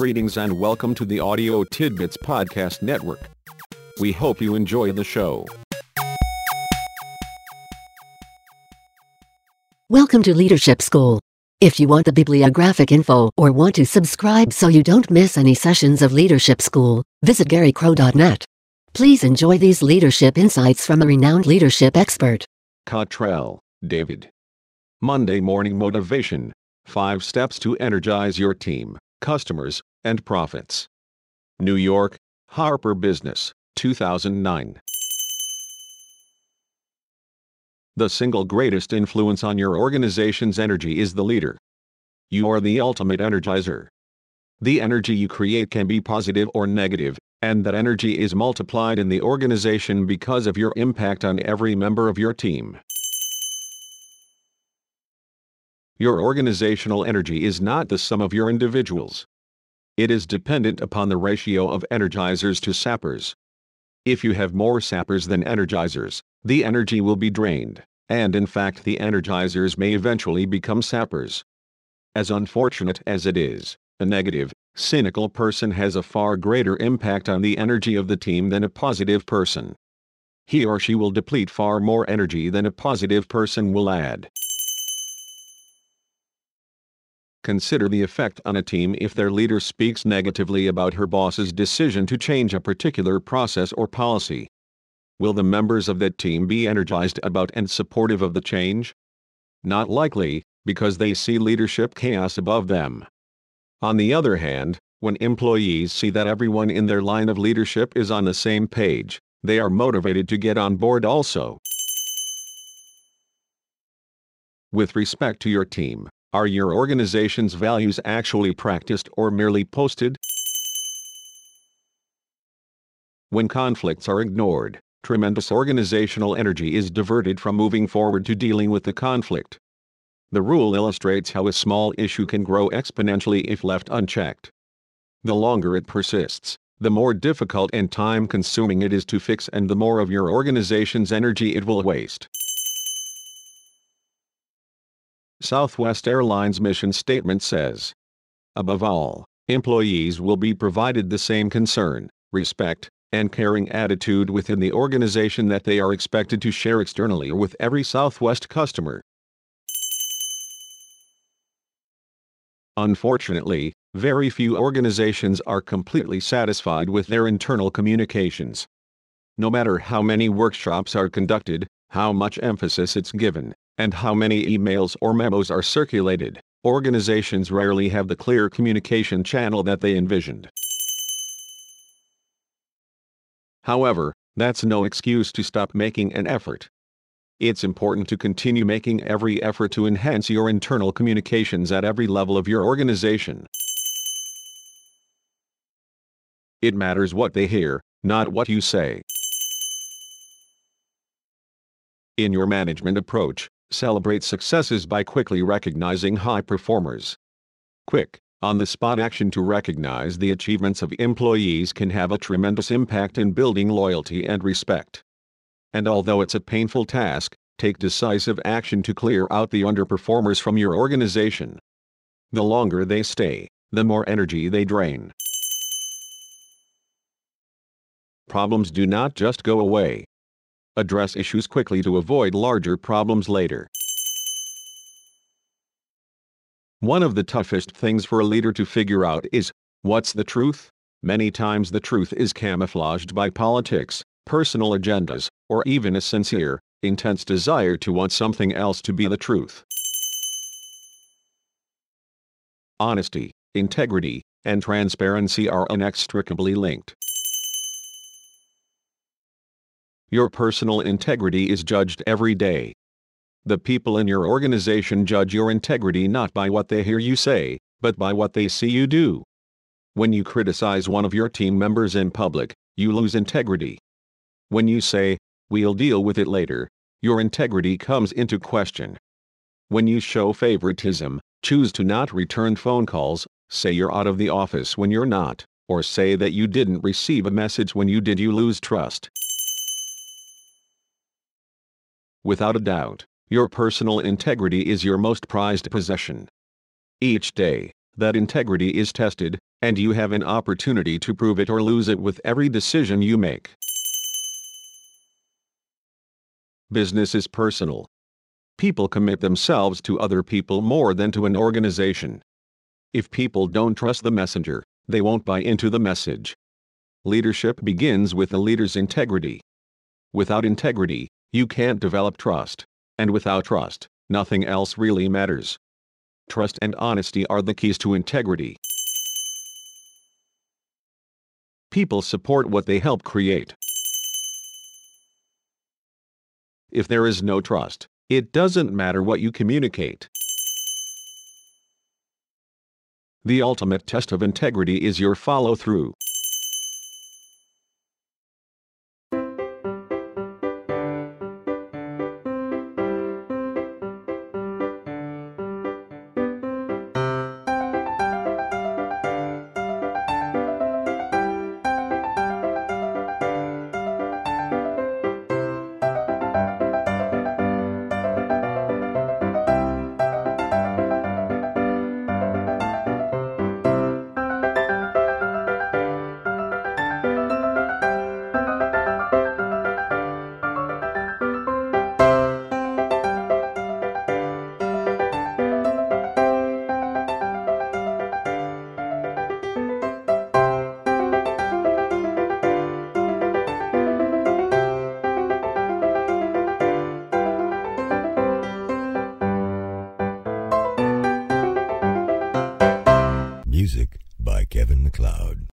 Greetings and welcome to the Audio Tidbits Podcast Network. We hope you enjoy the show. Welcome to Leadership School. If you want the bibliographic info or want to subscribe so you don't miss any sessions of Leadership School, visit garycrow.net. Please enjoy these leadership insights from a renowned leadership expert. Cottrell, David. Monday Morning Motivation 5 Steps to Energize Your Team, Customers, and Profits. New York, Harper Business, 2009. The single greatest influence on your organization's energy is the leader. You are the ultimate energizer. The energy you create can be positive or negative, and that energy is multiplied in the organization because of your impact on every member of your team. Your organizational energy is not the sum of your individuals. It is dependent upon the ratio of energizers to sappers. If you have more sappers than energizers, the energy will be drained, and in fact the energizers may eventually become sappers. As unfortunate as it is, a negative, cynical person has a far greater impact on the energy of the team than a positive person. He or she will deplete far more energy than a positive person will add. Consider the effect on a team if their leader speaks negatively about her boss's decision to change a particular process or policy. Will the members of that team be energized about and supportive of the change? Not likely, because they see leadership chaos above them. On the other hand, when employees see that everyone in their line of leadership is on the same page, they are motivated to get on board also. With respect to your team, are your organization's values actually practiced or merely posted? When conflicts are ignored, tremendous organizational energy is diverted from moving forward to dealing with the conflict. The rule illustrates how a small issue can grow exponentially if left unchecked. The longer it persists, the more difficult and time consuming it is to fix and the more of your organization's energy it will waste. Southwest Airlines mission statement says. Above all, employees will be provided the same concern, respect, and caring attitude within the organization that they are expected to share externally with every Southwest customer. Unfortunately, very few organizations are completely satisfied with their internal communications. No matter how many workshops are conducted, how much emphasis it's given, and how many emails or memos are circulated, organizations rarely have the clear communication channel that they envisioned. However, that's no excuse to stop making an effort. It's important to continue making every effort to enhance your internal communications at every level of your organization. It matters what they hear, not what you say. In your management approach, Celebrate successes by quickly recognizing high performers. Quick, on-the-spot action to recognize the achievements of employees can have a tremendous impact in building loyalty and respect. And although it's a painful task, take decisive action to clear out the underperformers from your organization. The longer they stay, the more energy they drain. Problems do not just go away, Address issues quickly to avoid larger problems later. One of the toughest things for a leader to figure out is, what's the truth? Many times the truth is camouflaged by politics, personal agendas, or even a sincere, intense desire to want something else to be the truth. Honesty, integrity, and transparency are inextricably linked. Your personal integrity is judged every day. The people in your organization judge your integrity not by what they hear you say, but by what they see you do. When you criticize one of your team members in public, you lose integrity. When you say, we'll deal with it later, your integrity comes into question. When you show favoritism, choose to not return phone calls, say you're out of the office when you're not, or say that you didn't receive a message when you did you lose trust. Without a doubt, your personal integrity is your most prized possession. Each day, That integrity is tested, and you have an opportunity to prove it or lose it with every decision you make. Business is personal. People commit themselves to other people more than to an organization. If people don't trust the messenger, they won't buy into the message. Leadership begins with the leader's integrity. Without integrity, you can't develop trust. And without trust, nothing else really matters. Trust and honesty are the keys to integrity. People support what they help create. If there is no trust, it doesn't matter what you communicate. The ultimate test of integrity is your follow through.